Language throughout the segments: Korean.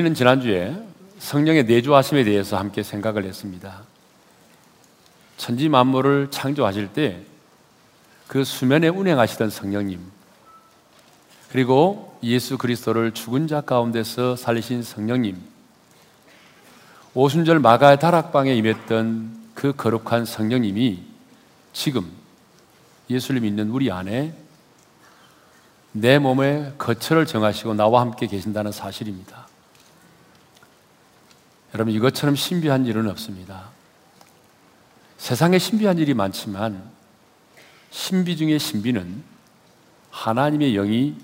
우리는 지난주에 성령의 내주하심에 대해서 함께 생각을 했습니다. 천지 만물을 창조하실 때 그 수면에 운행하시던 성령님, 그리고 예수 그리스도를 죽은 자 가운데서 살리신 성령님, 오순절 마가의 다락방에 임했던 그 거룩한 성령님이 지금 예수를 믿는 우리 안에 내 몸의 거처를 정하시고 나와 함께 계신다는 사실입니다. 여러분, 이것처럼 신비한 일은 없습니다. 세상에 신비한 일이 많지만, 신비 중의 신비는 하나님의 영이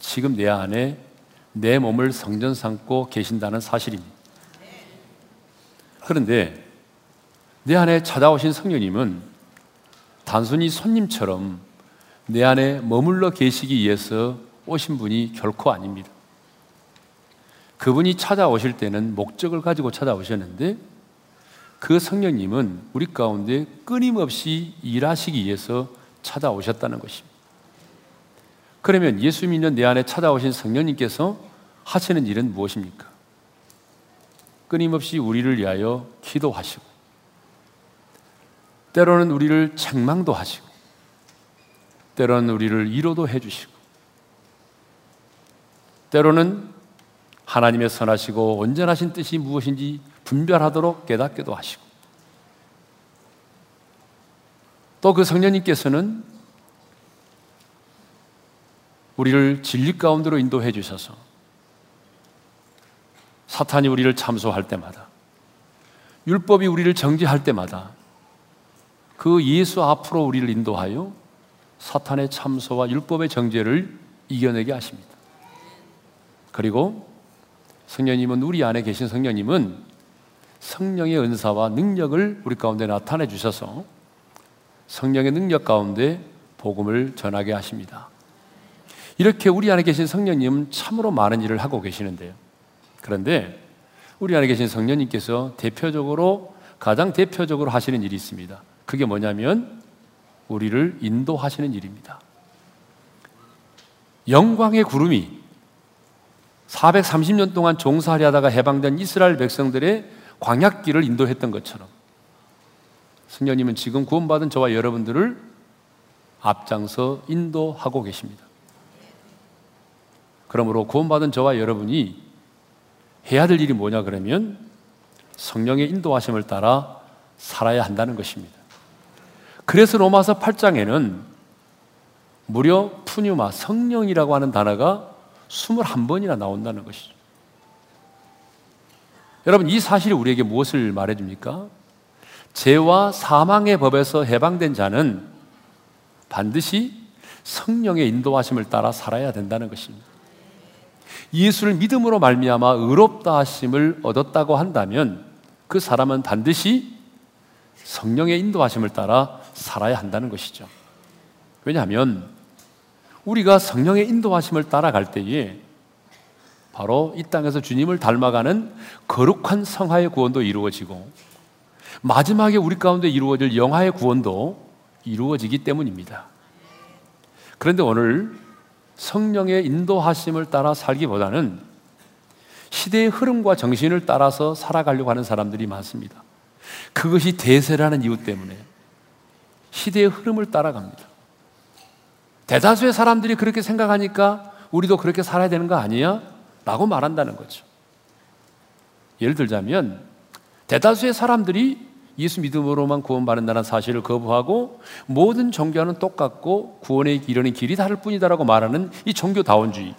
지금 내 안에 내 몸을 성전 삼고 계신다는 사실입니다. 그런데 내 안에 찾아오신 성령님은 단순히 손님처럼 내 안에 머물러 계시기 위해서 오신 분이 결코 아닙니다. 그분이 찾아오실 때는 목적을 가지고 찾아오셨는데 그 성령님은 우리 가운데 끊임없이 일하시기 위해서 찾아오셨다는 것입니다. 그러면 예수 믿는 내 안에 찾아오신 성령님께서 하시는 일은 무엇입니까? 끊임없이 우리를 위하여 기도하시고, 때로는 우리를 책망도 하시고, 때로는 우리를 위로도 해주시고, 때로는 하나님의 선하시고 온전하신 뜻이 무엇인지 분별하도록 깨닫게도 하시고 또 그 성령님께서는 우리를 진리 가운데로 인도해 주셔서 사탄이 우리를 참소할 때마다 율법이 우리를 정죄할 때마다 그 예수 앞으로 우리를 인도하여 사탄의 참소와 율법의 정죄를 이겨내게 하십니다. 그리고 성령님은 우리 안에 계신 성령님은 성령의 은사와 능력을 우리 가운데 나타내 주셔서 성령의 능력 가운데 복음을 전하게 하십니다. 이렇게 우리 안에 계신 성령님은 참으로 많은 일을 하고 계시는데요. 그런데 우리 안에 계신 성령님께서 대표적으로 가장 대표적으로 하시는 일이 있습니다. 그게 뭐냐면 우리를 인도하시는 일입니다. 영광의 구름이 430년 동안 종살이 하다가 해방된 이스라엘 백성들의 광약길을 인도했던 것처럼 성령님은 지금 구원받은 저와 여러분들을 앞장서 인도하고 계십니다. 그러므로 구원받은 저와 여러분이 해야 될 일이 뭐냐 그러면 성령의 인도하심을 따라 살아야 한다는 것입니다. 그래서 로마서 8장에는 무려 푸뉴마 성령이라고 하는 단어가 21번이나 나온다는 것이죠. 여러분, 이 사실이 우리에게 무엇을 말해줍니까? 죄와 사망의 법에서 해방된 자는 반드시 성령의 인도하심을 따라 살아야 된다는 것입니다. 예수를 믿음으로 말미암아 의롭다 하심을 얻었다고 한다면 그 사람은 반드시 성령의 인도하심을 따라 살아야 한다는 것이죠. 왜냐하면 우리가 성령의 인도하심을 따라갈 때에 바로 이 땅에서 주님을 닮아가는 거룩한 성화의 구원도 이루어지고 마지막에 우리 가운데 이루어질 영화의 구원도 이루어지기 때문입니다. 그런데 오늘 성령의 인도하심을 따라 살기보다는 시대의 흐름과 정신을 따라서 살아가려고 하는 사람들이 많습니다. 그것이 대세라는 이유 때문에 시대의 흐름을 따라갑니다. 대다수의 사람들이 그렇게 생각하니까 우리도 그렇게 살아야 되는 거 아니야? 라고 말한다는 거죠. 예를 들자면 대다수의 사람들이 예수 믿음으로만 구원받는다는 사실을 거부하고 모든 종교는 똑같고 구원에 이르는 길이 다를 뿐이다라고 말하는 이 종교다원주의.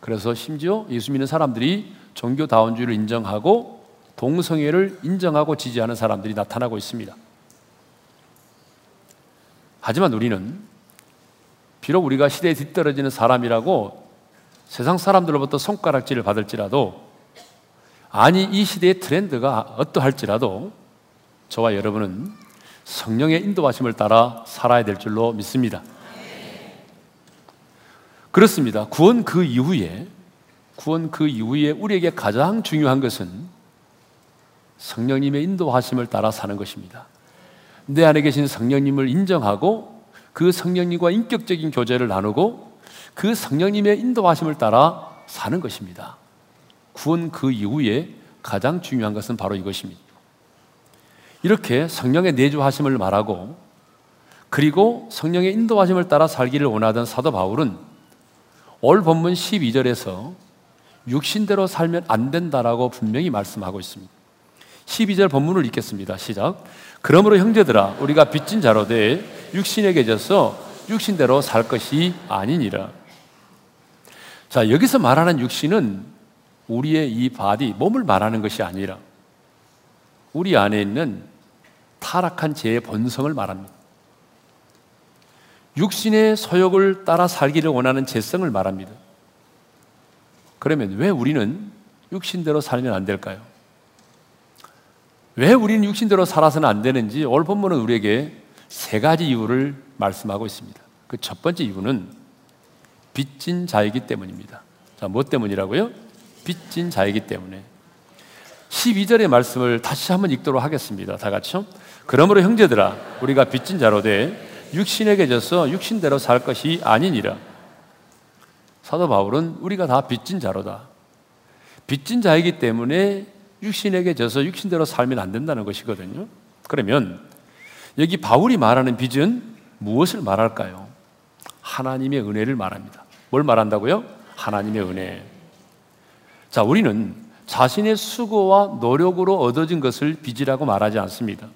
그래서 심지어 예수 믿는 사람들이 종교다원주의를 인정하고 동성애를 인정하고 지지하는 사람들이 나타나고 있습니다. 하지만 우리는 비록 우리가 시대에 뒤떨어지는 사람이라고 세상 사람들로부터 손가락질을 받을지라도 아니 이 시대의 트렌드가 어떠할지라도 저와 여러분은 성령의 인도하심을 따라 살아야 될 줄로 믿습니다. 그렇습니다. 구원 그 이후에 구원 그 이후에 우리에게 가장 중요한 것은 성령님의 인도하심을 따라 사는 것입니다. 내 안에 계신 성령님을 인정하고 그 성령님과 인격적인 교제를 나누고 그 성령님의 인도하심을 따라 사는 것입니다. 구원 그 이후에 가장 중요한 것은 바로 이것입니다. 이렇게 성령의 내주하심을 말하고 그리고 성령의 인도하심을 따라 살기를 원하던 사도 바울은 올 본문 12절에서 육신대로 살면 안 된다라고 분명히 말씀하고 있습니다. 12절 본문을 읽겠습니다. 시작. 그러므로 형제들아 우리가 빚진 자로되 육신에게 져서 육신대로 살 것이 아니니라. 자, 여기서 말하는 육신은 우리의 이 body, 몸을 말하는 것이 아니라 우리 안에 있는 타락한 죄의 본성을 말합니다. 육신의 소욕을 따라 살기를 원하는 죄성을 말합니다. 그러면 왜 우리는 육신대로 살면 안 될까요? 왜 우리는 육신대로 살아서는 안 되는지 올 본문은 우리에게 세 가지 이유를 말씀하고 있습니다. 그 첫 번째 이유는 빚진 자이기 때문입니다. 자, 뭐 때문이라고요? 빚진 자이기 때문에. 12절의 말씀을 다시 한번 읽도록 하겠습니다. 다 같이요. 그러므로 형제들아, 우리가 빚진 자로 돼 육신에게 져서 육신대로 살 것이 아니니라. 사도 바울은 우리가 다 빚진 자로다. 빚진 자이기 때문에 육신에게 져서 육신대로 살면 안 된다는 것이거든요. 그러면 여기 바울이 말하는 빚은 무엇을 말할까요? 하나님의 은혜를 말합니다. 뭘 말한다고요? 하나님의 은혜. 자, 우리는 자신의 수고와 노력으로 얻어진 것을 빚이라고 말하지 않습니다.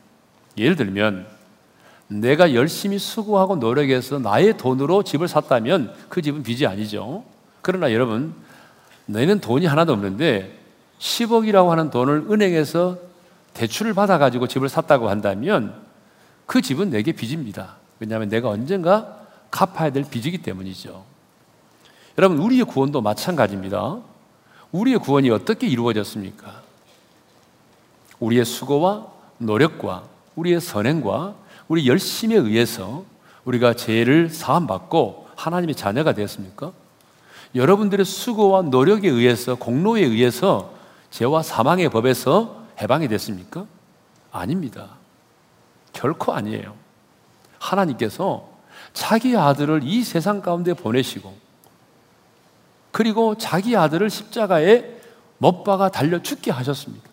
예를 들면, 내가 열심히 수고하고 노력해서 나의 돈으로 집을 샀다면 그 집은 빚이 아니죠. 그러나 여러분, 너희는 돈이 하나도 없는데 10억이라고 하는 돈을 은행에서 대출을 받아가지고 집을 샀다고 한다면 그 집은 내게 빚입니다. 왜냐하면 내가 언젠가 갚아야 될 빚이기 때문이죠. 여러분, 우리의 구원도 마찬가지입니다. 우리의 구원이 어떻게 이루어졌습니까? 우리의 수고와 노력과 우리의 선행과 우리 열심에 의해서 우리가 죄를 사함받고 하나님의 자녀가 되었습니까? 여러분들의 수고와 노력에 의해서 공로에 의해서 죄와 사망의 법에서 해방이 됐습니까? 아닙니다. 결코 아니에요. 하나님께서 자기 아들을 이 세상 가운데 보내시고 그리고 자기 아들을 십자가에 못 박아 달려 죽게 하셨습니다.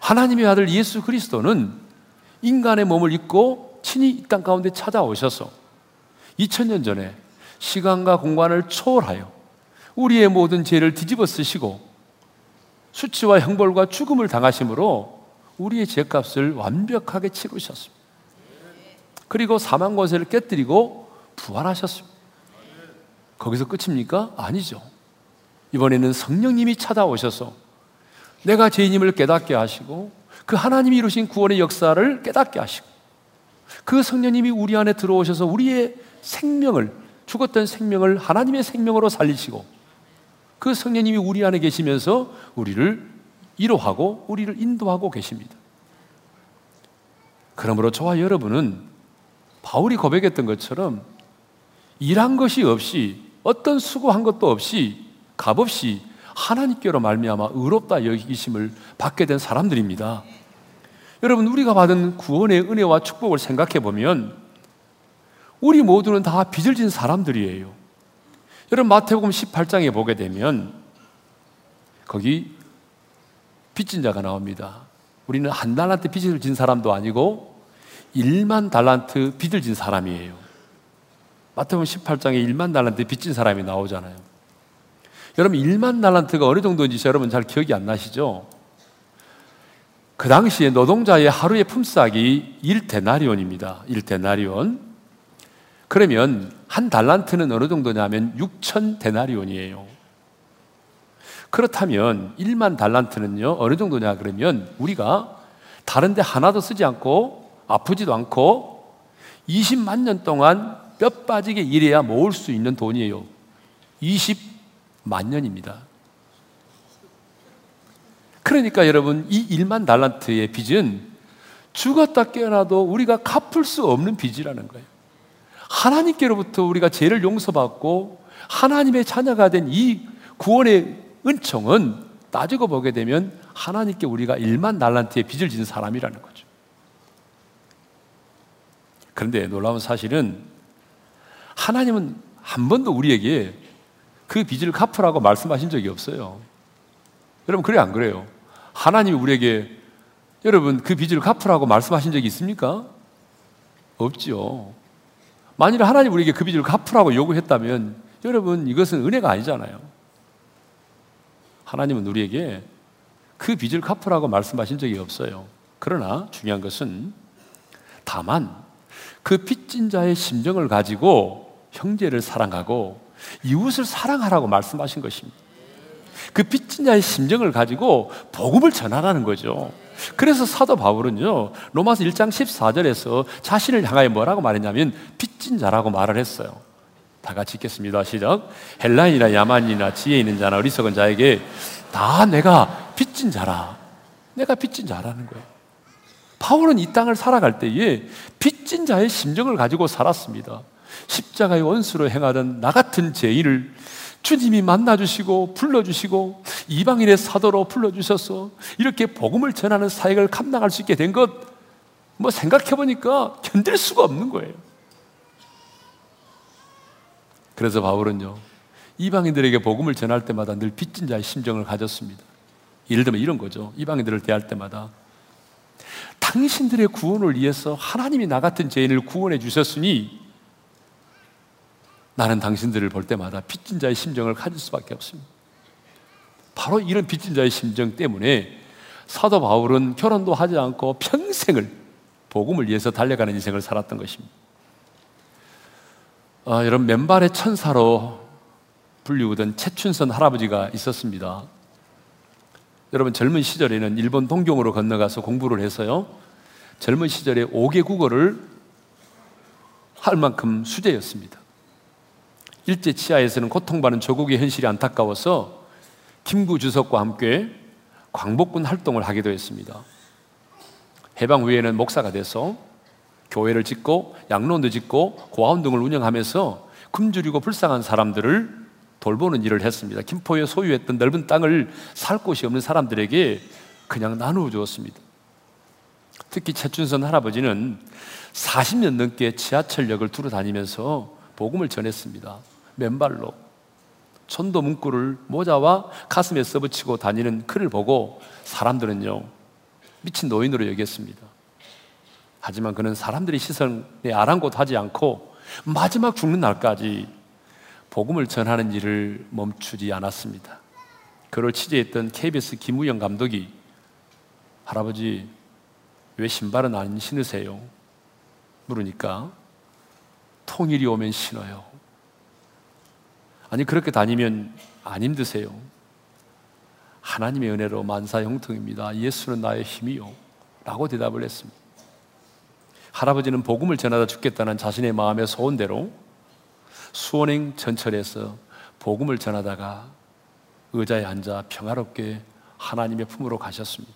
하나님의 아들 예수 그리스도는 인간의 몸을 입고 친히 이 땅 가운데 찾아오셔서 2000년 전에 시간과 공간을 초월하여 우리의 모든 죄를 뒤집어 쓰시고 수치와 형벌과 죽음을 당하심으로 우리의 죄값을 완벽하게 치르셨습니다. 그리고 사망 권세를 깨뜨리고 부활하셨습니다. 거기서 끝입니까? 아니죠. 이번에는 성령님이 찾아오셔서 내가 죄인임을 깨닫게 하시고 그 하나님이 이루신 구원의 역사를 깨닫게 하시고 그 성령님이 우리 안에 들어오셔서 우리의 생명을 죽었던 생명을 하나님의 생명으로 살리시고 그 성령님이 우리 안에 계시면서 우리를 이로하고 우리를 인도하고 계십니다. 그러므로 저와 여러분은 바울이 고백했던 것처럼 일한 것이 없이 어떤 수고한 것도 없이 값없이 하나님께로 말미암아 의롭다 여기심을 받게 된 사람들입니다. 여러분 우리가 받은 구원의 은혜와 축복을 생각해 보면 우리 모두는 다 빚을 진 사람들이에요. 여러분 마태복음 18장에 보게 되면 거기 빚진 자가 나옵니다. 우리는 한 달란트 빚을 진 사람도 아니고 1만 달란트 빚을 진 사람이에요. 마태복음 18장에 1만 달란트 빚진 사람이 나오잖아요. 여러분 1만 달란트가 어느 정도인지 여러분 잘 기억이 안 나시죠? 그 당시에 노동자의 하루의 품삯이 1데나리온입니다. 1데나리온. 그러면 한 달란트는 어느 정도냐면 6천 데나리온이에요. 그렇다면 1만 달란트는요, 어느 정도냐 그러면 우리가 다른데 하나도 쓰지 않고 아프지도 않고 20만 년 동안 뼈 빠지게 일해야 모을 수 있는 돈이에요. 20만 년입니다. 그러니까 여러분, 이 1만 달란트의 빚은 죽었다 깨어나도 우리가 갚을 수 없는 빚이라는 거예요. 하나님께로부터 우리가 죄를 용서받고 하나님의 자녀가 된 이 구원의 은총은 따지고 보게 되면 하나님께 우리가 1만 달란트의 빚을 진 사람이라는 거죠. 그런데 놀라운 사실은 하나님은 한 번도 우리에게 그 빚을 갚으라고 말씀하신 적이 없어요. 여러분, 그래, 안 그래요? 하나님이 우리에게 여러분, 그 빚을 갚으라고 말씀하신 적이 있습니까? 없지요. 만일 하나님 우리에게 그 빚을 갚으라고 요구했다면 여러분, 이것은 은혜가 아니잖아요. 하나님은 우리에게 그 빚을 갚으라고 말씀하신 적이 없어요. 그러나 중요한 것은 다만 그 빚진 자의 심정을 가지고 형제를 사랑하고 이웃을 사랑하라고 말씀하신 것입니다. 그 빚진 자의 심정을 가지고 복음을 전하라는 거죠. 그래서 사도 바울은요, 로마서 1장 14절에서 자신을 향하여 뭐라고 말했냐면, 빚진 자라고 말을 했어요. 다 같이 읽겠습니다. 시작. 헬라인이나 야만이나 지혜 있는 자나 어리석은 자에게 다 내가 빚진 자라. 내가 빚진 자라는 거예요. 바울은 이 땅을 살아갈 때에 빚진 자의 심정을 가지고 살았습니다. 십자가의 원수로 행하던 나 같은 죄인을 주님이 만나주시고 불러주시고 이방인의 사도로 불러주셔서 이렇게 복음을 전하는 사역을 감당할 수 있게 된 것, 뭐 생각해보니까 견딜 수가 없는 거예요. 그래서 바울은요, 이방인들에게 복음을 전할 때마다 늘 빚진 자의 심정을 가졌습니다. 예를 들면 이런 거죠. 이방인들을 대할 때마다 당신들의 구원을 위해서 하나님이 나 같은 죄인을 구원해 주셨으니 나는 당신들을 볼 때마다 빚진 자의 심정을 가질 수밖에 없습니다. 바로 이런 빚진 자의 심정 때문에 사도 바울은 결혼도 하지 않고 평생을 복음을 위해서 달려가는 인생을 살았던 것입니다. 아, 여러분 맨발의 천사로 불리우던 최춘선 할아버지가 있었습니다. 여러분 젊은 시절에는 일본 동경으로 건너가서 공부를 해서요. 젊은 시절에 5개 국어를 할 만큼 수제였습니다. 일제 치하에서는 고통받는 조국의 현실이 안타까워서 김구 주석과 함께 광복군 활동을 하기도 했습니다. 해방 후에는 목사가 돼서 교회를 짓고 양론도 짓고 고아원 등을 운영하면서 굶주리고 불쌍한 사람들을 돌보는 일을 했습니다. 김포에 소유했던 넓은 땅을 살 곳이 없는 사람들에게 그냥 나누어 주었습니다. 특히 최춘선 할아버지는 40년 넘게 지하철역을 두루 다니면서 복음을 전했습니다. 맨발로 천도 문구를 모자와 가슴에 써붙이고 다니는 그를 보고 사람들은요 미친 노인으로 여겼습니다. 하지만 그는 사람들의 시선에 아랑곳하지 않고 마지막 죽는 날까지 복음을 전하는 일을 멈추지 않았습니다. 그를 취재했던 KBS 김우영 감독이 할아버지 왜 신발은 안 신으세요? 물으니까 통일이 오면 신어요. 아니 그렇게 다니면 안 힘드세요. 하나님의 은혜로 만사 형통입니다. 예수는 나의 힘이요. 라고 대답을 했습니다. 할아버지는 복음을 전하다 죽겠다는 자신의 마음의 소원대로 수원행 전철에서 복음을 전하다가 의자에 앉아 평화롭게 하나님의 품으로 가셨습니다.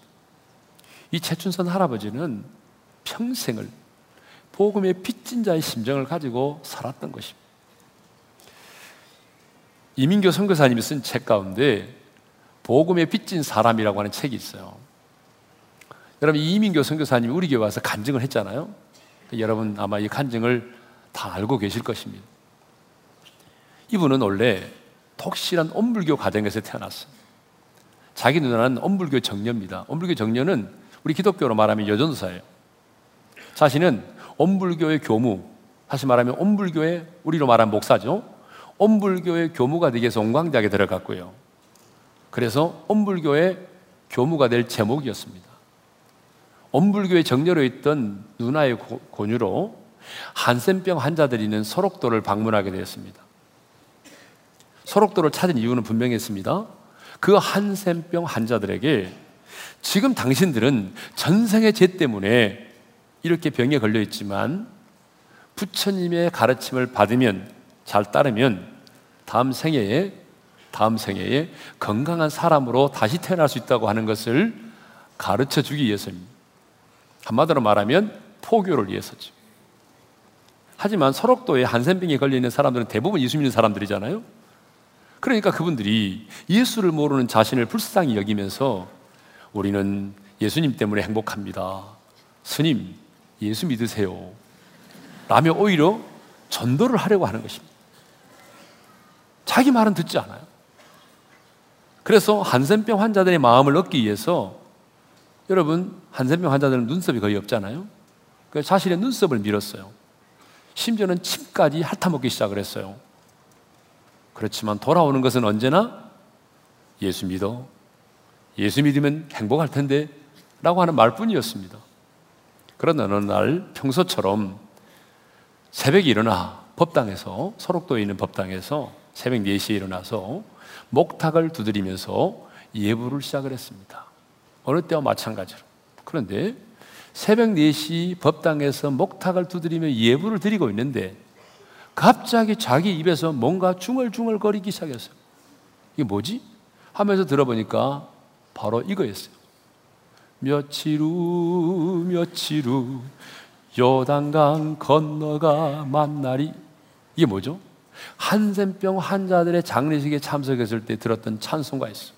이 최춘선 할아버지는 평생을 복음의 빚진 자의 심정을 가지고 살았던 것입니다. 이민교 선교사님이 쓴 책 가운데 복음에 빚진 사람이라고 하는 책이 있어요. 여러분 이민교 선교사님이 우리 교회 와서 간증을 했잖아요. 여러분 아마 이 간증을 다 알고 계실 것입니다. 이분은 원래 독실한 엄불교 가정에서 태어났어요. 자기 누나는 엄불교 정녀입니다. 엄불교 정녀는 우리 기독교로 말하면 여전사예요. 자신은 엄불교의 교무, 다시 말하면 엄불교의 우리로 말하면 목사죠. 엄불교의 교무가 되기 위해서 온광대학에 들어갔고요. 그래서 엄불교의 교무가 될 제목이었습니다. 엄불교의 정녀로 있던 누나의 권유로 한센병 환자들이 있는 소록도를 방문하게 되었습니다. 소록도를 찾은 이유는 분명했습니다. 그 한센병 환자들에게 지금 당신들은 전생의 죄 때문에 이렇게 병에 걸려 있지만 부처님의 가르침을 받으면 잘 따르면 다음 생애에 다음 생애에 건강한 사람으로 다시 태어날 수 있다고 하는 것을 가르쳐 주기 위해서입니다. 한마디로 말하면 포교를 위해서죠. 하지만 설옥도에 한센병에 걸려 있는 사람들은 대부분 예수 믿는 사람들이잖아요. 그러니까 그분들이 예수를 모르는 자신을 불쌍히 여기면서 우리는 예수님 때문에 행복합니다. 스님, 예수 믿으세요. 라며 오히려 전도를 하려고 하는 것입니다. 자기 말은 듣지 않아요. 그래서 한센병 환자들의 마음을 얻기 위해서 여러분 한센병 환자들은 눈썹이 거의 없잖아요. 그 자신의 눈썹을 밀었어요. 심지어는 침까지 핥아먹기 시작을 했어요. 그렇지만 돌아오는 것은 언제나 예수 믿어. 예수 믿으면 행복할 텐데 라고 하는 말뿐이었습니다. 그런데 어느 날 평소처럼 새벽에 일어나 법당에서 소록도에 있는 법당에서 새벽 4시에 일어나서 목탁을 두드리면서 예부를 시작을 했습니다. 어느 때와 마찬가지로. 그런데 새벽 4시 법당에서 목탁을 두드리며 예부를 드리고 있는데 갑자기 자기 입에서 뭔가 중얼중얼 거리기 시작했어요. 이게 뭐지? 하면서 들어보니까 바로 이거였어요. 며칠 후, 며칠 후, 요단강 건너가 만나리. 이게 뭐죠? 한센병 환자들의 장례식에 참석했을 때 들었던 찬송가 있어요.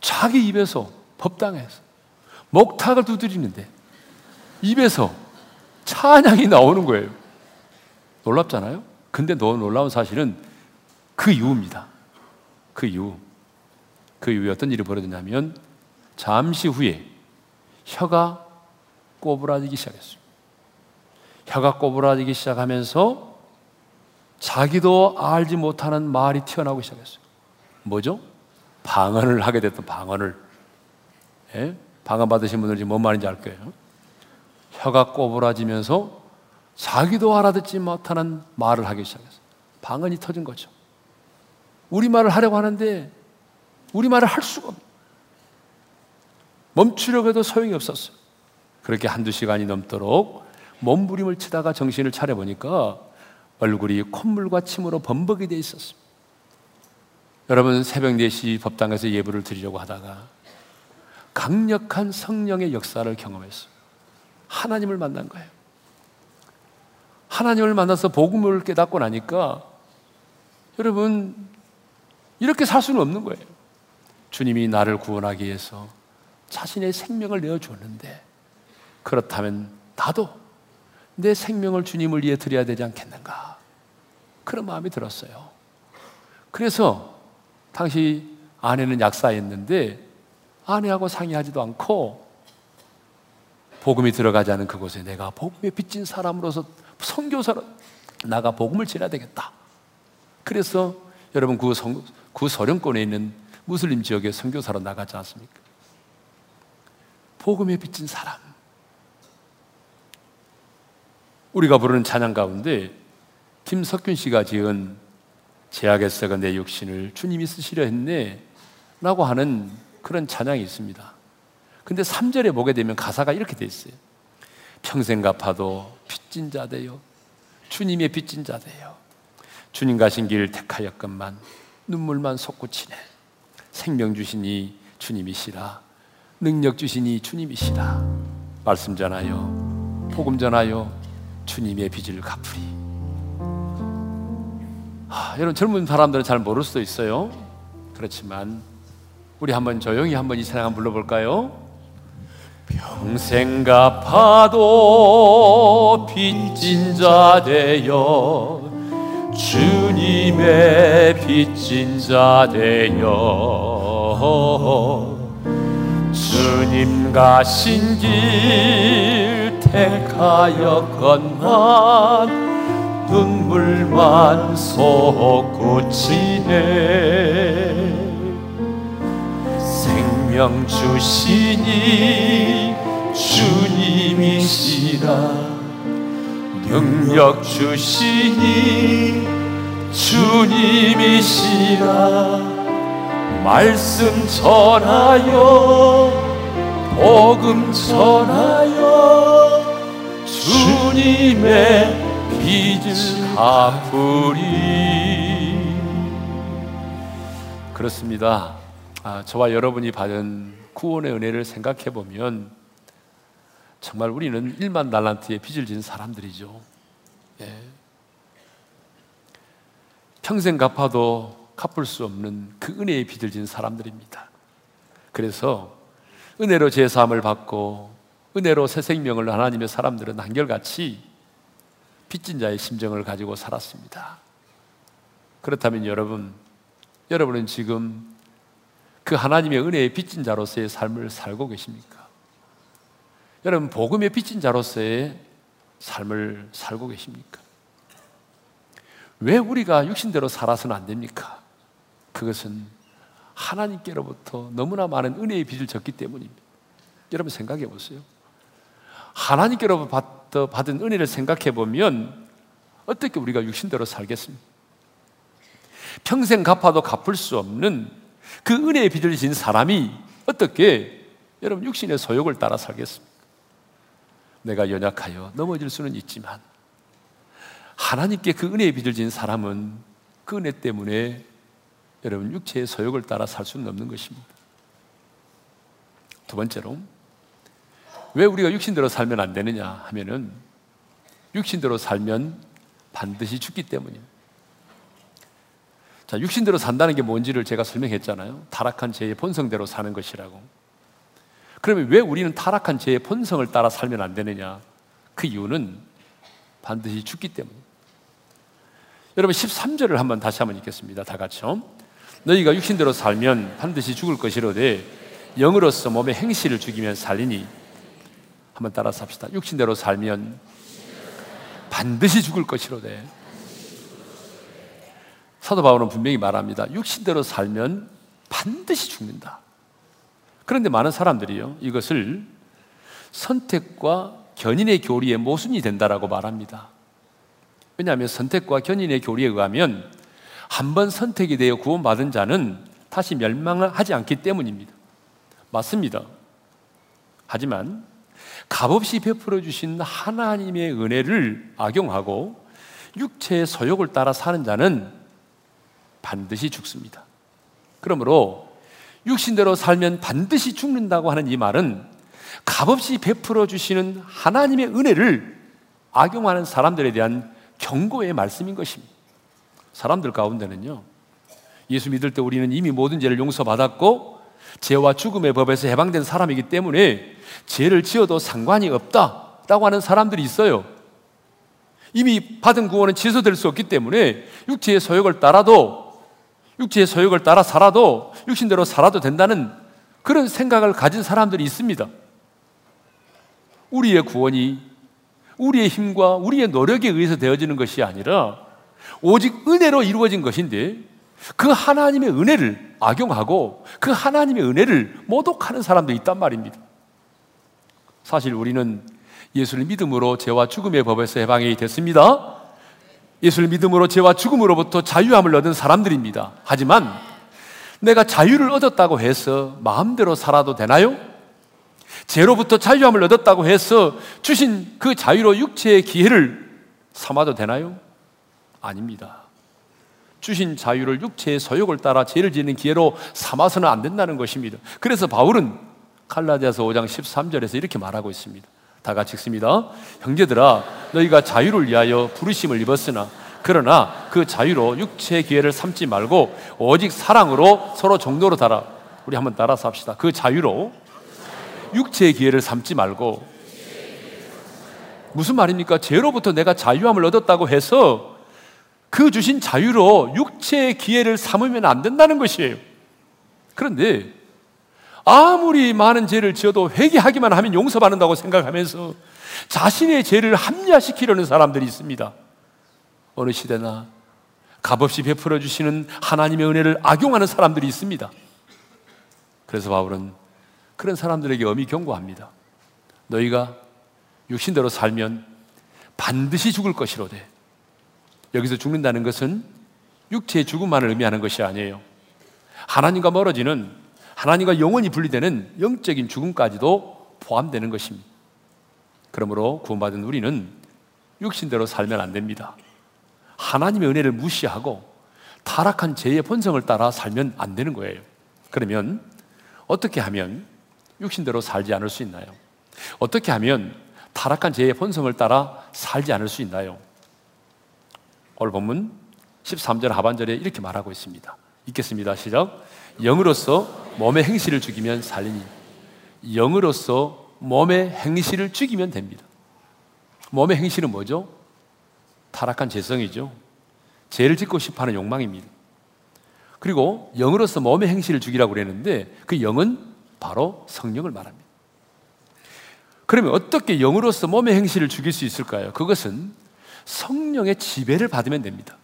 자기 입에서 법당에서 목탁을 두드리는데 입에서 찬양이 나오는 거예요. 놀랍잖아요? 근데 더 놀라운 사실은 그 이후입니다. 그 이후. 그 이후에 어떤 일이 벌어졌냐면 잠시 후에 혀가 꼬부라지기 시작했어요. 혀가 꼬부라지기 시작하면서 자기도 알지 못하는 말이 튀어나오기 시작했어요. 뭐죠? 방언을 하게 됐던 방언을. 예? 방언 받으신 분들 지금 뭔 말인지 알 거예요. 혀가 꼬부라지면서 자기도 알아듣지 못하는 말을 하기 시작했어요. 방언이 터진 거죠. 우리말을 하려고 하는데 우리말을 할 수가 없 멈추려고 해도 소용이 없었어요. 그렇게 한두 시간이 넘도록 몸부림을 치다가 정신을 차려보니까 얼굴이 콧물과 침으로 범벅이 돼 있었습니다. 여러분 새벽 4시 법당에서 예불을 드리려고 하다가 강력한 성령의 역사를 경험했어요. 하나님을 만난 거예요. 하나님을 만나서 복음을 깨닫고 나니까 여러분 이렇게 살 수는 없는 거예요. 주님이 나를 구원하기 위해서 자신의 생명을 내어 주었는데 그렇다면 나도 내 생명을 주님을 위해 드려야 되지 않겠는가? 그런 마음이 들었어요. 그래서 당시 아내는 약사였는데 아내하고 상의하지도 않고 복음이 들어가지 않은 그곳에 내가 복음에 빚진 사람으로서 선교사로 나가 복음을 전해야 되겠다. 그래서 여러분 그, 성, 그 소련권에 있는 무슬림 지역에 선교사로 나가지 않습니까? 복음에 빚진 사람. 우리가 부르는 찬양 가운데 김석균 씨가 지은 제약의 썩은 내 육신을 주님이 쓰시려 했네 라고 하는 그런 찬양이 있습니다. 근데 3절에 보게 되면 가사가 이렇게 돼 있어요. 평생 갚아도 빚진 자 되요. 주님의 빚진 자 되요. 주님 가신 길 택하였건만 눈물만 솟구치네. 생명 주시니 주님이시라. 능력 주시니 주님이시라. 말씀 전하여 복음 전하여 주님의 빚을 갚으리. 아, 여러분 젊은 사람들은 잘 모를 수도 있어요. 그렇지만 우리 한번 조용히 한번 이 찬양 불러볼까요? 평생 갚아도 빚진 자 되어 주님의 빚진 자 되어 주님 가신 길 택하였건만 눈물만 솟구치네. 생명 주시니 주님이시라. 능력 주시니 주님이시라. 말씀 전하여 복음 전하여 주님의 빚을 갚으리 그렇습니다. 아, 저와 여러분이 받은 구원의 은혜를 생각해 보면 정말 우리는 1만 달란트의 빚을 진 사람들이죠. 예. 평생 갚아도 갚을 수 없는 그 은혜의 빚을 진 사람들입니다. 그래서 은혜로 제 사함을 받고 은혜로 새 생명을 하나님의 사람들은 한결같이 빚진 자의 심정을 가지고 살았습니다. 그렇다면 여러분, 여러분은 지금 그 하나님의 은혜의 빚진 자로서의 삶을 살고 계십니까? 여러분, 복음의 빚진 자로서의 삶을 살고 계십니까? 왜 우리가 육신대로 살아서는 안 됩니까? 그것은 하나님께로부터 너무나 많은 은혜의 빚을 졌기 때문입니다. 여러분 생각해 보세요. 하나님께로부터 받은 은혜를 생각해 보면 어떻게 우리가 육신대로 살겠습니까? 평생 갚아도 갚을 수 없는 그 은혜의 빚을 진 사람이 어떻게 여러분 육신의 소욕을 따라 살겠습니까? 내가 연약하여 넘어질 수는 있지만 하나님께 그 은혜의 빚을 진 사람은 그 은혜 때문에 여러분 육체의 소욕을 따라 살 수는 없는 것입니다. 두 번째로 왜 우리가 육신대로 살면 안 되느냐 하면은 육신대로 살면 반드시 죽기 때문입니다. 자, 육신대로 산다는 게 뭔지를 제가 설명했잖아요. 타락한 죄의 본성대로 사는 것이라고. 그러면 왜 우리는 타락한 죄의 본성을 따라 살면 안 되느냐? 그 이유는 반드시 죽기 때문입니다. 여러분 13절을 한번 다시 한번 읽겠습니다. 다 같이요. 너희가 육신대로 살면 반드시 죽을 것이로되 영으로서 몸의 행실을 죽이면 살리니 한번 따라서 합시다. 육신대로 살면 반드시 죽을 것이로되 사도 바울은 분명히 말합니다. 육신대로 살면 반드시 죽는다. 그런데 많은 사람들이요 이것을 선택과 견인의 교리의 모순이 된다라고 말합니다. 왜냐하면 선택과 견인의 교리에 의하면 한 번 선택이 되어 구원받은 자는 다시 멸망을 하지 않기 때문입니다. 맞습니다. 하지만 값없이 베풀어 주신 하나님의 은혜를 악용하고 육체의 소욕을 따라 사는 자는 반드시 죽습니다. 그러므로 육신대로 살면 반드시 죽는다고 하는 이 말은 값없이 베풀어 주시는 하나님의 은혜를 악용하는 사람들에 대한 경고의 말씀인 것입니다. 사람들 가운데는요, 예수 믿을 때 우리는 이미 모든 죄를 용서받았고, 죄와 죽음의 법에서 해방된 사람이기 때문에 죄를 지어도 상관이 없다라고 하는 사람들이 있어요. 이미 받은 구원은 취소될 수 없기 때문에 육체의 소욕을 따라도 육체의 소욕을 따라 살아도 육신대로 살아도 된다는 그런 생각을 가진 사람들이 있습니다. 우리의 구원이 우리의 힘과 우리의 노력에 의해서 되어지는 것이 아니라 오직 은혜로 이루어진 것인데 그 하나님의 은혜를 악용하고 그 하나님의 은혜를 모독하는 사람도 있단 말입니다. 사실 우리는 예수를 믿음으로 죄와 죽음의 법에서 해방이 됐습니다. 예수를 믿음으로 죄와 죽음으로부터 자유함을 얻은 사람들입니다. 하지만 내가 자유를 얻었다고 해서 마음대로 살아도 되나요? 죄로부터 자유함을 얻었다고 해서 주신 그 자유로 육체의 기회를 삼아도 되나요? 아닙니다. 주신 자유를 육체의 소욕을 따라 죄를 지는 기회로 삼아서는 안 된다는 것입니다. 그래서 바울은 칼라디아서 5장 13절에서 이렇게 말하고 있습니다. 다 같이 읽습니다. 형제들아 너희가 자유를 위하여 부르심을 입었으나 그러나 그 자유로 육체의 기회를 삼지 말고 오직 사랑으로 서로 정도로 달아. 우리 한번 따라서 합시다. 그 자유로 육체의 기회를 삼지 말고 무슨 말입니까? 죄로부터 내가 자유함을 얻었다고 해서 그 주신 자유로 육체의 기회를 삼으면 안 된다는 것이에요. 그런데 아무리 많은 죄를 지어도 회개하기만 하면 용서받는다고 생각하면서 자신의 죄를 합리화시키려는 사람들이 있습니다. 어느 시대나 값없이 베풀어 주시는 하나님의 은혜를 악용하는 사람들이 있습니다. 그래서 바울은 그런 사람들에게 엄히 경고합니다. 너희가 육신대로 살면 반드시 죽을 것이로되 여기서 죽는다는 것은 육체의 죽음만을 의미하는 것이 아니에요. 하나님과 멀어지는 하나님과 영원히 분리되는 영적인 죽음까지도 포함되는 것입니다. 그러므로 구원받은 우리는 육신대로 살면 안 됩니다. 하나님의 은혜를 무시하고 타락한 죄의 본성을 따라 살면 안 되는 거예요. 그러면 어떻게 하면 육신대로 살지 않을 수 있나요? 어떻게 하면 타락한 죄의 본성을 따라 살지 않을 수 있나요? 오늘 본문 13절 하반절에 이렇게 말하고 있습니다. 읽겠습니다. 시작. 영으로서 몸의 행실을 죽이면 살리니 영으로서 몸의 행실을 죽이면 됩니다. 몸의 행실은 뭐죠? 타락한 죄성이죠. 죄를 짓고 싶어 하는 욕망입니다. 그리고 영으로서 몸의 행실을 죽이라고 그랬는데 그 영은 바로 성령을 말합니다. 그러면 어떻게 영으로서 몸의 행실을 죽일 수 있을까요? 그것은 성령의 지배를 받으면 됩니다.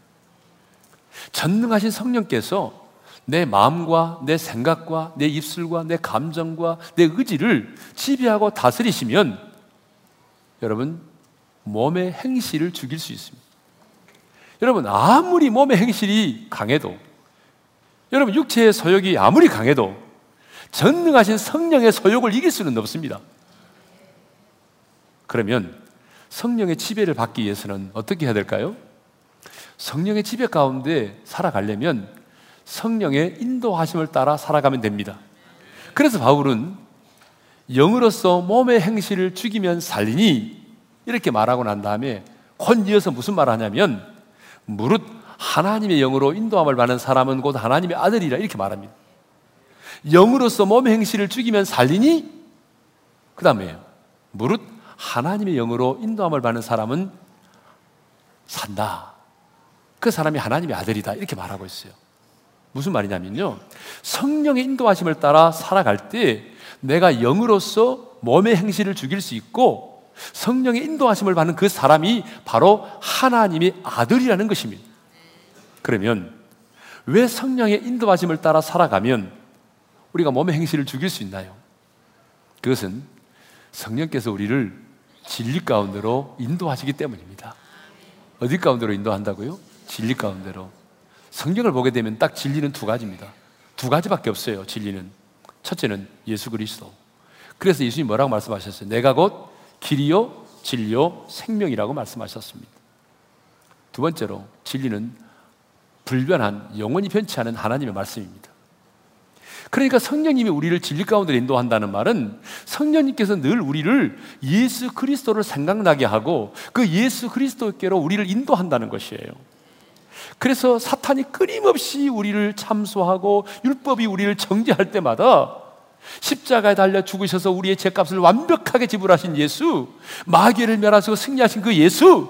전능하신 성령께서 내 마음과 내 생각과 내 입술과 내 감정과 내 의지를 지배하고 다스리시면 여러분 몸의 행실을 죽일 수 있습니다. 여러분 아무리 몸의 행실이 강해도 여러분 육체의 소욕이 아무리 강해도 전능하신 성령의 소욕을 이길 수는 없습니다. 그러면 성령의 지배를 받기 위해서는 어떻게 해야 될까요? 성령의 지배 가운데 살아가려면 성령의 인도하심을 따라 살아가면 됩니다. 그래서 바울은 영으로서 몸의 행실을 죽이면 살리니 이렇게 말하고 난 다음에 곧 이어서 무슨 말을 하냐면 무릇 하나님의 영으로 인도함을 받는 사람은 곧 하나님의 아들이라 이렇게 말합니다. 영으로서 몸의 행실을 죽이면 살리니 그 다음에 무릇 하나님의 영으로 인도함을 받는 사람은 산다. 그 사람이 하나님의 아들이다. 이렇게 말하고 있어요. 무슨 말이냐면요. 성령의 인도하심을 따라 살아갈 때 내가 영으로서 몸의 행실을 죽일 수 있고 성령의 인도하심을 받는 그 사람이 바로 하나님의 아들이라는 것입니다. 그러면 왜 성령의 인도하심을 따라 살아가면 우리가 몸의 행실을 죽일 수 있나요? 그것은 성령께서 우리를 진리 가운데로 인도하시기 때문입니다. 어디 가운데로 인도한다고요? 진리 가운데로. 성경을 보게 되면 딱 진리는 두 가지입니다. 두 가지밖에 없어요, 진리는. 첫째는 예수 그리스도. 그래서 예수님 뭐라고 말씀하셨어요? 내가 곧 길이요, 진리요, 생명이라고 말씀하셨습니다. 두 번째로 진리는 불변한 영원히 변치 않은 하나님의 말씀입니다. 그러니까 성령님이 우리를 진리 가운데 인도한다는 말은 성령님께서 늘 우리를 예수 그리스도를 생각나게 하고 그 예수 그리스도께로 우리를 인도한다는 것이에요. 그래서 사탄이 끊임없이 우리를 참소하고 율법이 우리를 정죄할 때마다 십자가에 달려 죽으셔서 우리의 죄값을 완벽하게 지불하신 예수, 마귀를 멸하시고 승리하신 그 예수,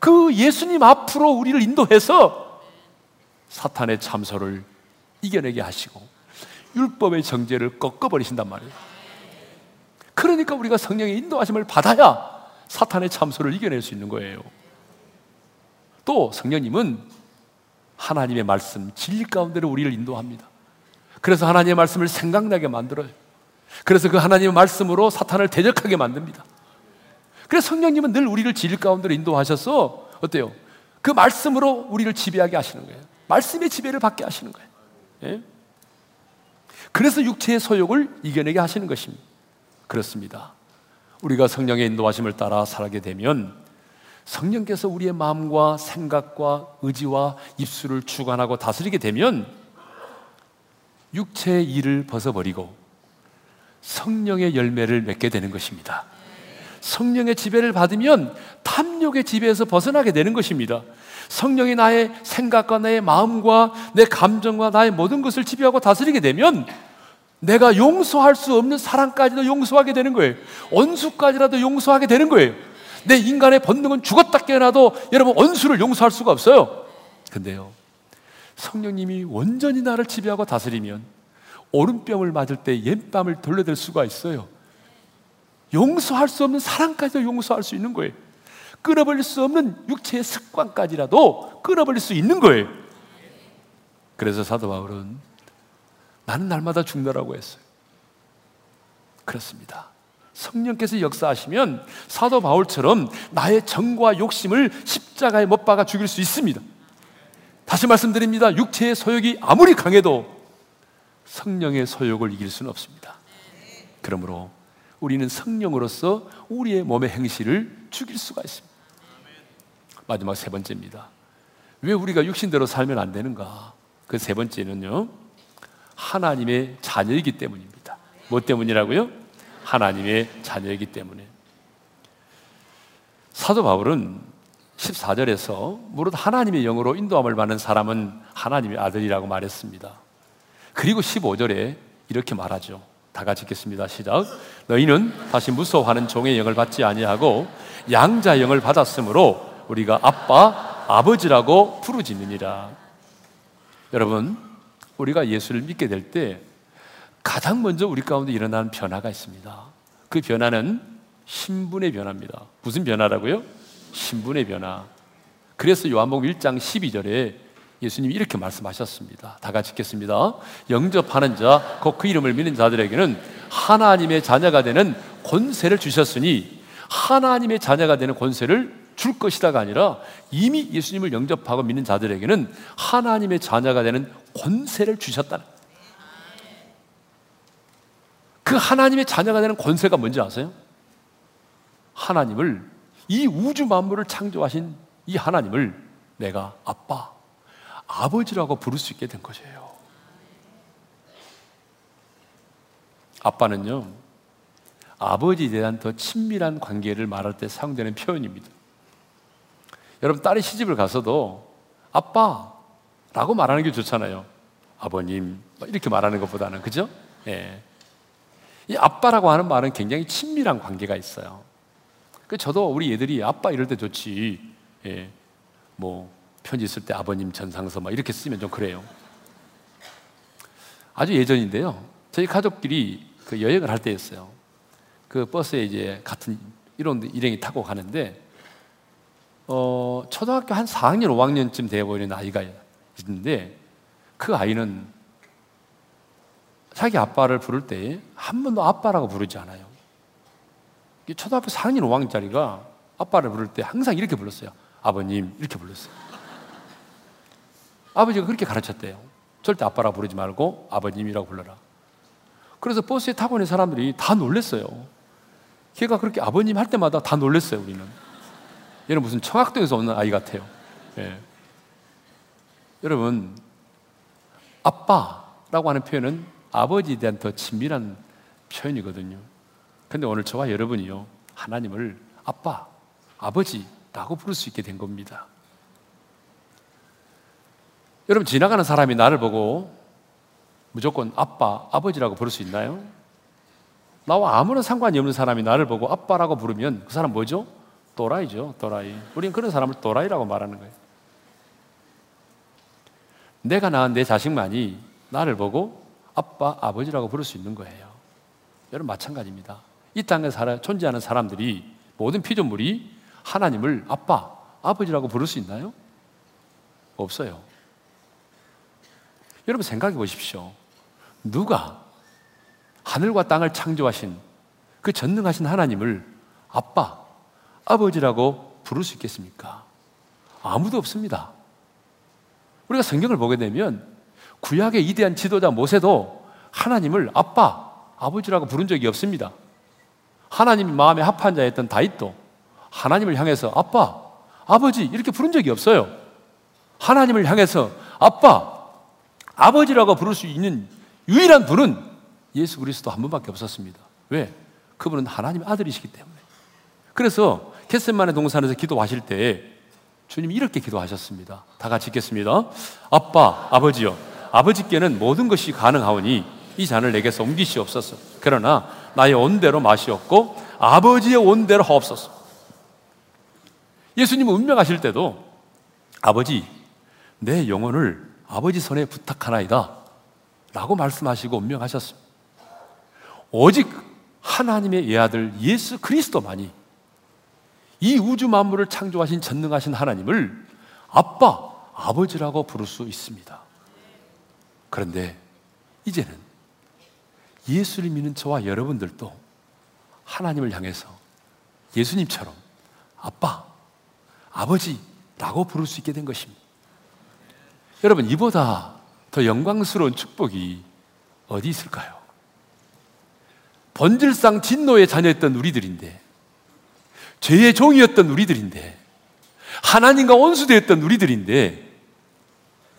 그 예수님 앞으로 우리를 인도해서 사탄의 참소를 이겨내게 하시고 율법의 정죄를 꺾어버리신단 말이에요. 그러니까 우리가 성령의 인도하심을 받아야 사탄의 참소를 이겨낼 수 있는 거예요. 또 성령님은 하나님의 말씀, 진리 가운데로 우리를 인도합니다. 그래서 하나님의 말씀을 생각나게 만들어요. 그래서 그 하나님의 말씀으로 사탄을 대적하게 만듭니다. 그래서 성령님은 늘 우리를 진리 가운데로 인도하셔서 어때요? 그 말씀으로 우리를 지배하게 하시는 거예요. 말씀의 지배를 받게 하시는 거예요. 예? 그래서 육체의 소욕을 이겨내게 하시는 것입니다. 그렇습니다. 우리가 성령의 인도하심을 따라 살게 되면 성령께서 우리의 마음과 생각과 의지와 입술을 주관하고 다스리게 되면 육체의 일을 벗어버리고 성령의 열매를 맺게 되는 것입니다. 성령의 지배를 받으면 탐욕의 지배에서 벗어나게 되는 것입니다. 성령이 나의 생각과 나의 마음과 내 감정과 나의 모든 것을 지배하고 다스리게 되면 내가 용서할 수 없는 사랑까지도 용서하게 되는 거예요. 원수까지라도 용서하게 되는 거예요. 내 인간의 본능은 죽었다 깨어나도 여러분 원수를 용서할 수가 없어요. 근데요. 성령님이 온전히 나를 지배하고 다스리면 오른뺨을 맞을 때 옛뺨을 돌려댈 수가 있어요. 용서할 수 없는 사랑까지도 용서할 수 있는 거예요. 끊어버릴 수 없는 육체의 습관까지라도 끊어버릴 수 있는 거예요. 그래서 사도 바울은 나는 날마다 죽노라고 했어요. 그렇습니다. 성령께서 역사하시면 사도 바울처럼 나의 정과 욕심을 십자가에 못 박아 죽일 수 있습니다. 다시 말씀드립니다. 육체의 소욕이 아무리 강해도 성령의 소욕을 이길 수는 없습니다. 그러므로 우리는 성령으로서 우리의 몸의 행실을 죽일 수가 있습니다. 마지막 세 번째입니다. 왜 우리가 육신대로 살면 안 되는가? 그 세 번째는요, 하나님의 자녀이기 때문입니다. 뭐 때문이라고요? 하나님의 자녀이기 때문에. 사도 바울은 14절에서 무릇 하나님의 영으로 인도함을 받는 사람은 하나님의 아들이라고 말했습니다. 그리고 15절에 이렇게 말하죠. 다 같이 읽겠습니다. 시작. 너희는 다시 무서워하는 종의 영을 받지 아니하고 양자 영을 받았으므로 우리가 아빠 아버지라고 부르짖느니라. 여러분, 우리가 예수를 믿게 될 때 가장 먼저 우리 가운데 일어나는 변화가 있습니다. 그 변화는 신분의 변화입니다. 무슨 변화라고요? 신분의 변화. 그래서 요한복음 1장 12절에 예수님이 이렇게 말씀하셨습니다. 다 같이 읽겠습니다. 영접하는 자, 곧 그 이름을 믿는 자들에게는 하나님의 자녀가 되는 권세를 주셨으니 하나님의 자녀가 되는 권세를 줄 것이다가 아니라 이미 예수님을 영접하고 믿는 자들에게는 하나님의 자녀가 되는 권세를 주셨다는 그 하나님의 자녀가 되는 권세가 뭔지 아세요? 하나님을 이 우주 만물을 창조하신 이 하나님을 내가 아빠, 아버지라고 부를 수 있게 된 것이에요. 아빠는요, 아버지에 대한 더 친밀한 관계를 말할 때 사용되는 표현입니다. 여러분, 딸이 시집을 가서도 아빠 라고 말하는 게 좋잖아요. 아버님, 이렇게 말하는 것보다는, 그죠? 예. 이 아빠라고 하는 말은 굉장히 친밀한 관계가 있어요. 그 저도 우리 애들이 아빠 이럴 때 좋지. 예. 뭐 편지 쓸 때 아버님 전상서 막 이렇게 쓰면 좀 그래요. 아주 예전인데요. 저희 가족끼리 그 여행을 할 때였어요. 그 버스에 이제 같은 이런 일행이 타고 가는데 어, 초등학교 한 4학년, 5학년쯤 되어 보이는 아이가 있는데 그 아이는 자기 아빠를 부를 때 한 번도 아빠라고 부르지 않아요. 초등학교 4학년, 5학년짜리가 아빠를 부를 때 항상 이렇게 불렀어요. 아버님, 이렇게 불렀어요. 아버지가 그렇게 가르쳤대요. 절대 아빠라 부르지 말고 아버님이라고 불러라. 그래서 버스에 타고 있는 사람들이 다 놀랬어요. 걔가 그렇게 아버님 할 때마다 다 놀랬어요, 우리는. 얘는 무슨 청학동에서 오는 아이 같아요. 예. 여러분, 아빠라고 하는 표현은 아버지에 대한 더 친밀한 표현이거든요. 근데 오늘 저와 여러분이요, 하나님을 아빠, 아버지라고 부를 수 있게 된 겁니다. 여러분, 지나가는 사람이 나를 보고 무조건 아빠, 아버지라고 부를 수 있나요? 나와 아무런 상관이 없는 사람이 나를 보고 아빠라고 부르면 그 사람 뭐죠? 또라이죠, 또라이. 우리는 그런 사람을 또라이라고 말하는 거예요. 내가 낳은 내 자식만이 나를 보고 아빠, 아버지라고 부를 수 있는 거예요. 여러분, 마찬가지입니다. 이 땅에 살아, 존재하는 사람들이 모든 피조물이 하나님을 아빠, 아버지라고 부를 수 있나요? 없어요. 여러분 생각해 보십시오. 누가 하늘과 땅을 창조하신 그 전능하신 하나님을 아빠, 아버지라고 부를 수 있겠습니까? 아무도 없습니다. 우리가 성경을 보게 되면 구약의 이대한 지도자 모세도 하나님을 아빠, 아버지라고 부른 적이 없습니다. 하나님 마음에 합한 자였던 다윗도 하나님을 향해서 아빠, 아버지 이렇게 부른 적이 없어요. 하나님을 향해서 아빠, 아버지라고 부를 수 있는 유일한 분은 예수 그리스도 한 분밖에 없었습니다. 왜? 그분은 하나님의 아들이시기 때문에. 그래서 겟셋만의 동산에서 기도하실 때 주님 이렇게 기도하셨습니다. 다 같이 읽겠습니다. 아빠, 아버지요. 아버지께는 모든 것이 가능하오니 이 잔을 내게서 옮기시옵소서. 그러나 나의 온대로 마시옵고 아버지의 온대로 하옵소서. 예수님 운명하실 때도 아버지, 내 영혼을 아버지 손에 부탁하나이다. 라고 말씀하시고 운명하셨습니다. 오직 하나님의 예아들 예수 그리스도만이 이 우주 만물을 창조하신 전능하신 하나님을 아빠, 아버지라고 부를 수 있습니다. 그런데 이제는 예수를 믿는 저와 여러분들도 하나님을 향해서 예수님처럼 아빠, 아버지라고 부를 수 있게 된 것입니다. 여러분, 이보다 더 영광스러운 축복이 어디 있을까요? 본질상 진노의 자녀였던 우리들인데, 죄의 종이었던 우리들인데, 하나님과 원수되었던 우리들인데,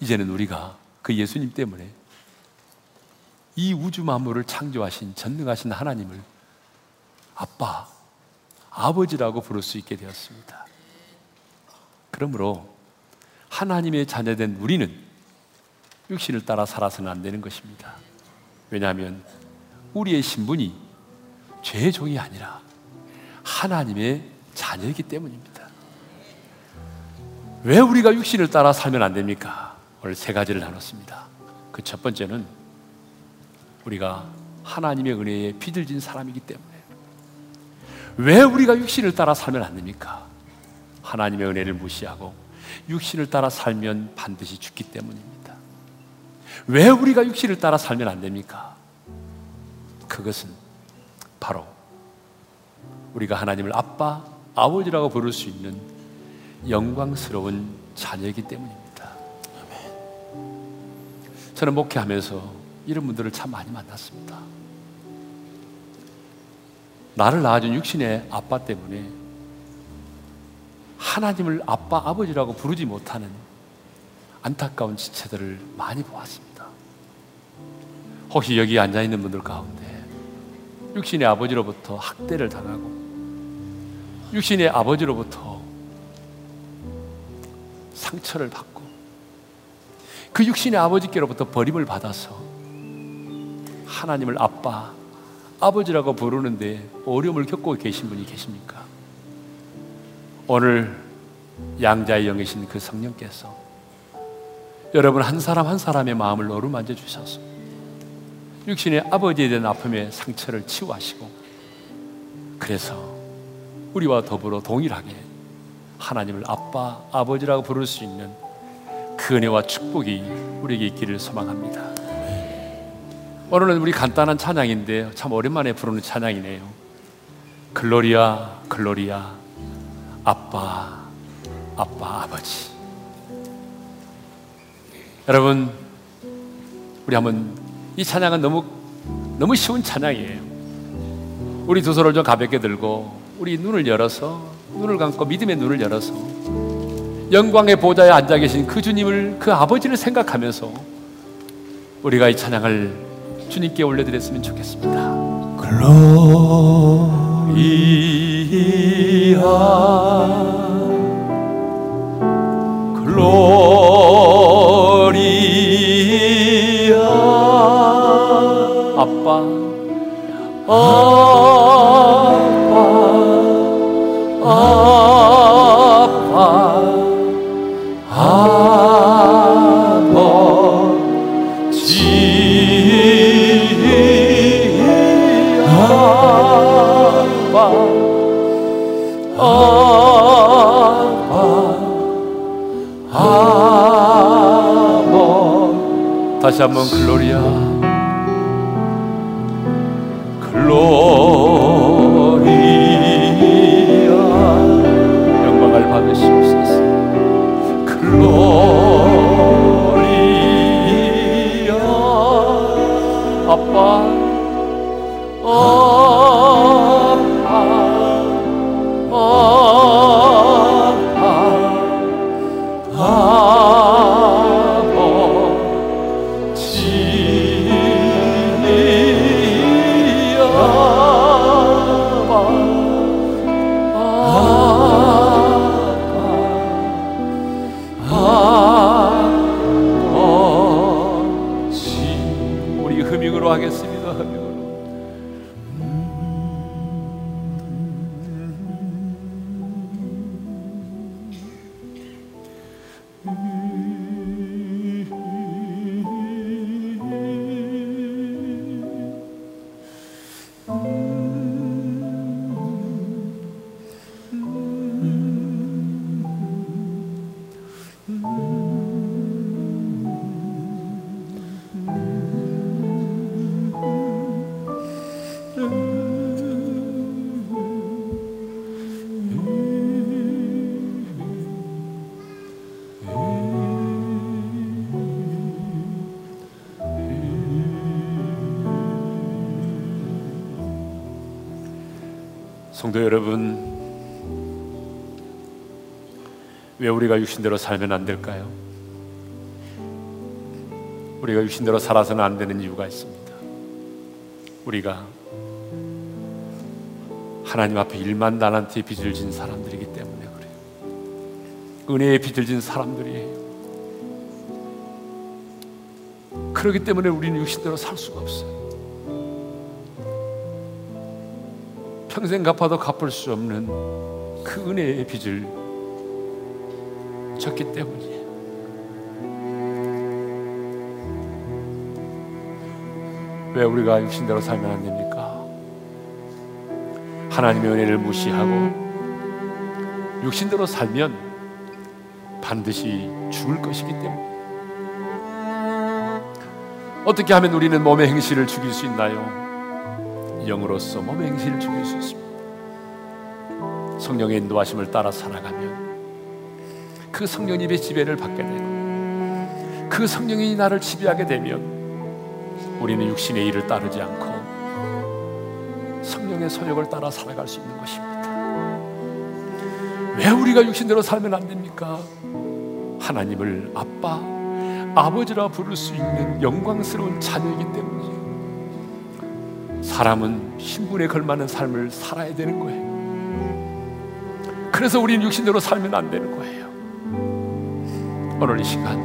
이제는 우리가 그 예수님 때문에 이 우주 만물을 창조하신 전능하신 하나님을 아빠, 아버지라고 부를 수 있게 되었습니다. 그러므로 하나님의 자녀된 우리는 육신을 따라 살아서는 안 되는 것입니다. 왜냐하면 우리의 신분이 죄의 종이 아니라 하나님의 자녀이기 때문입니다. 왜 우리가 육신을 따라 살면 안 됩니까? 오늘 세 가지를 나눴습니다. 그 첫 번째는 우리가 하나님의 은혜에 비들진 사람이기 때문에 왜 우리가 육신을 따라 살면 안 됩니까? 하나님의 은혜를 무시하고 육신을 따라 살면 반드시 죽기 때문입니다. 왜 우리가 육신을 따라 살면 안 됩니까? 그것은 바로 우리가 하나님을 아빠, 아버지라고 부를 수 있는 영광스러운 자녀이기 때문입니다. 저는 목회하면서 이런 분들을 참 많이 만났습니다. 나를 낳아준 육신의 아빠 때문에 하나님을 아빠, 아버지라고 부르지 못하는 안타까운 지체들을 많이 보았습니다. 혹시 여기 앉아 있는 분들 가운데 육신의 아버지로부터 학대를 당하고 육신의 아버지로부터 상처를 받고 그 육신의 아버지께로부터 버림을 받아서 하나님을 아빠, 아버지라고 부르는데 어려움을 겪고 계신 분이 계십니까? 오늘 양자의 영이신 그 성령께서 여러분 한 사람 한 사람의 마음을 어루만져 주셔서 육신의 아버지에 대한 아픔의 상처를 치유하시고 그래서 우리와 더불어 동일하게 하나님을 아빠, 아버지라고 부를 수 있는 그 은혜와 축복이 우리에게 있기를 소망합니다. 오늘은 우리 간단한 찬양인데 참 오랜만에 부르는 찬양이네요. 글로리아, 글로리아, 아빠, 아빠, 아버지. 여러분, 우리 한번 이 찬양은 너무 너무 쉬운 찬양이에요. 우리 두 손을 좀 가볍게 들고 우리 눈을 열어서 눈을 감고 믿음의 눈을 열어서 영광의 보좌에 앉아 계신 그 주님을 그 아버지를 생각하면서 우리가 이 찬양을 주님께 올려드렸으면 좋겠습니다. 글로리 아 글로리아 아빠 아 다시 한번 글로리아 성도 여러분, 왜 우리가 육신대로 살면 안 될까요? 우리가 육신대로 살아서는 안 되는 이유가 있습니다. 우리가 하나님 앞에 일만 달란트의 빚을 진 사람들이기 때문에 그래요. 은혜의 빚을 진 사람들이에요. 그렇기 때문에 우리는 육신대로 살 수가 없어요. 평생 갚아도 갚을 수 없는 그 은혜의 빚을 졌기 때문이에요. 왜 우리가 육신대로 살면 안 됩니까? 하나님의 은혜를 무시하고 육신대로 살면 반드시 죽을 것이기 때문에 어떻게 하면 우리는 몸의 행실을 죽일 수 있나요? 영으로서 몸의 행실을 죽일 수 있습니다. 성령의 인도하심을 따라 살아가면 그 성령님의 지배를 받게 되고 그 성령이 나를 지배하게 되면 우리는 육신의 일을 따르지 않고 성령의 소욕을 따라 살아갈 수 있는 것입니다. 왜 우리가 육신대로 살면 안 됩니까? 하나님을 아빠, 아버지라 부를 수 있는 영광스러운 자녀이기 때문이에요. 사람은 신분에 걸맞는 삶을 살아야 되는 거예요. 그래서 우리는 육신대로 살면 안 되는 거예요. 오늘 이 시간,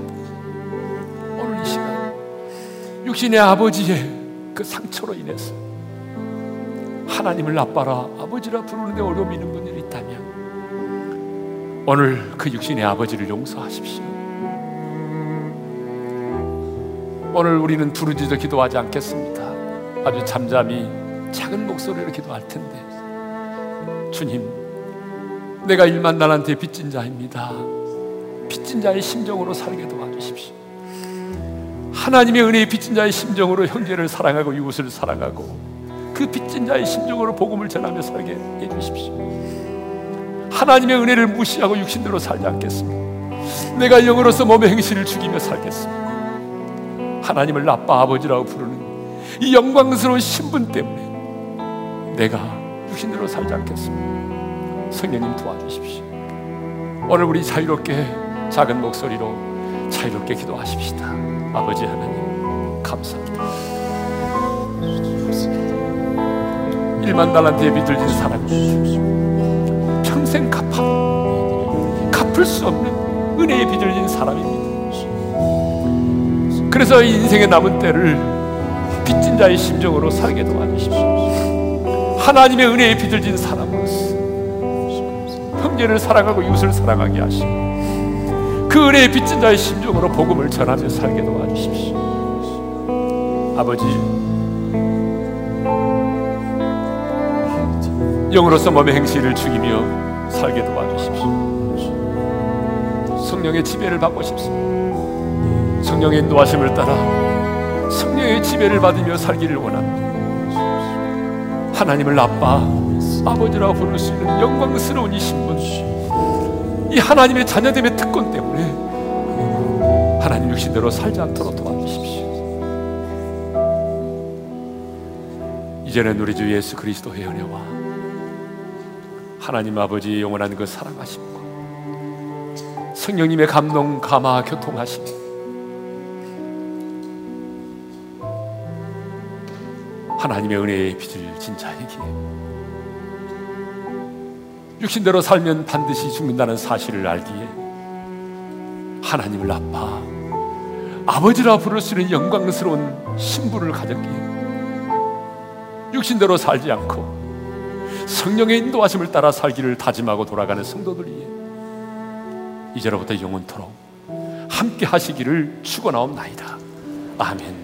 오늘 이 시간, 육신의 아버지의 그 상처로 인해서 하나님을 아빠라 아버지라 부르는데 어려움이 있는 분들이 있다면 오늘 그 육신의 아버지를 용서하십시오. 오늘 우리는 부르짖어 기도하지 않겠습니다. 아주 잠잠히 작은 목소리로 기도할 텐데 주님 내가 일만 날한테 빚진 자입니다. 빚진 자의 심정으로 살게 도와주십시오. 하나님의 은혜의 빚진 자의 심정으로 형제를 사랑하고 이웃을 사랑하고 그 빚진 자의 심정으로 복음을 전하며 살게 해주십시오. 하나님의 은혜를 무시하고 육신대로 살지 않겠습니다. 내가 영으로서 몸의 행실을 죽이며 살겠습니다. 하나님을 아빠 아버지라고 부르는 이 영광스러운 신분 때문에 내가 육신대로 살지 않겠습니다. 성령님 도와주십시오. 오늘 우리 자유롭게 작은 목소리로 자유롭게 기도하십시다. 아버지 하나님 감사합니다. 일만 달란트에 비들진 사람입니다. 평생 갚아 갚을 수 없는 은혜에 비들진 사람입니다. 그래서 인생의 남은 때를 빚진 자의 심정으로 살게 도와주십시오. 하나님의 은혜에 비들진 사람으로서 형제를 사랑하고 이웃을 사랑하게 하시고 그 은혜에 빚진 자의 심정으로 복음을 전하며 살게 도와주십시오. 아버지 영으로서 몸의 행실을 죽이며 살게 도와주십시오. 성령의 지배를 받고 싶습니다. 성령의 인도하심을 따라 성령의 지배를 받으며 살기를 원합니다. 하나님을 아빠, 아버지라고 부를 수 있는 영광스러운 이 신분, 이 하나님의 자녀됨의 특권 때문에 하나님 육신대로 살지 않도록 도와주십시오. 이제는 우리 주 예수 그리스도의 은혜와 하나님 아버지의 영원한 그 사랑하심과 성령님의 감동, 감화, 교통하심 하나님의 은혜의 빚을 진 자에게 육신대로 살면 반드시 죽는다는 사실을 알기에 하나님을 아빠 아버지라 부를 수 있는 영광스러운 신분을 가졌기에 육신대로 살지 않고 성령의 인도하심을 따라 살기를 다짐하고 돌아가는 성도들이에 이제로부터 영원토록 함께 하시기를 축원하옵나이다. 아멘.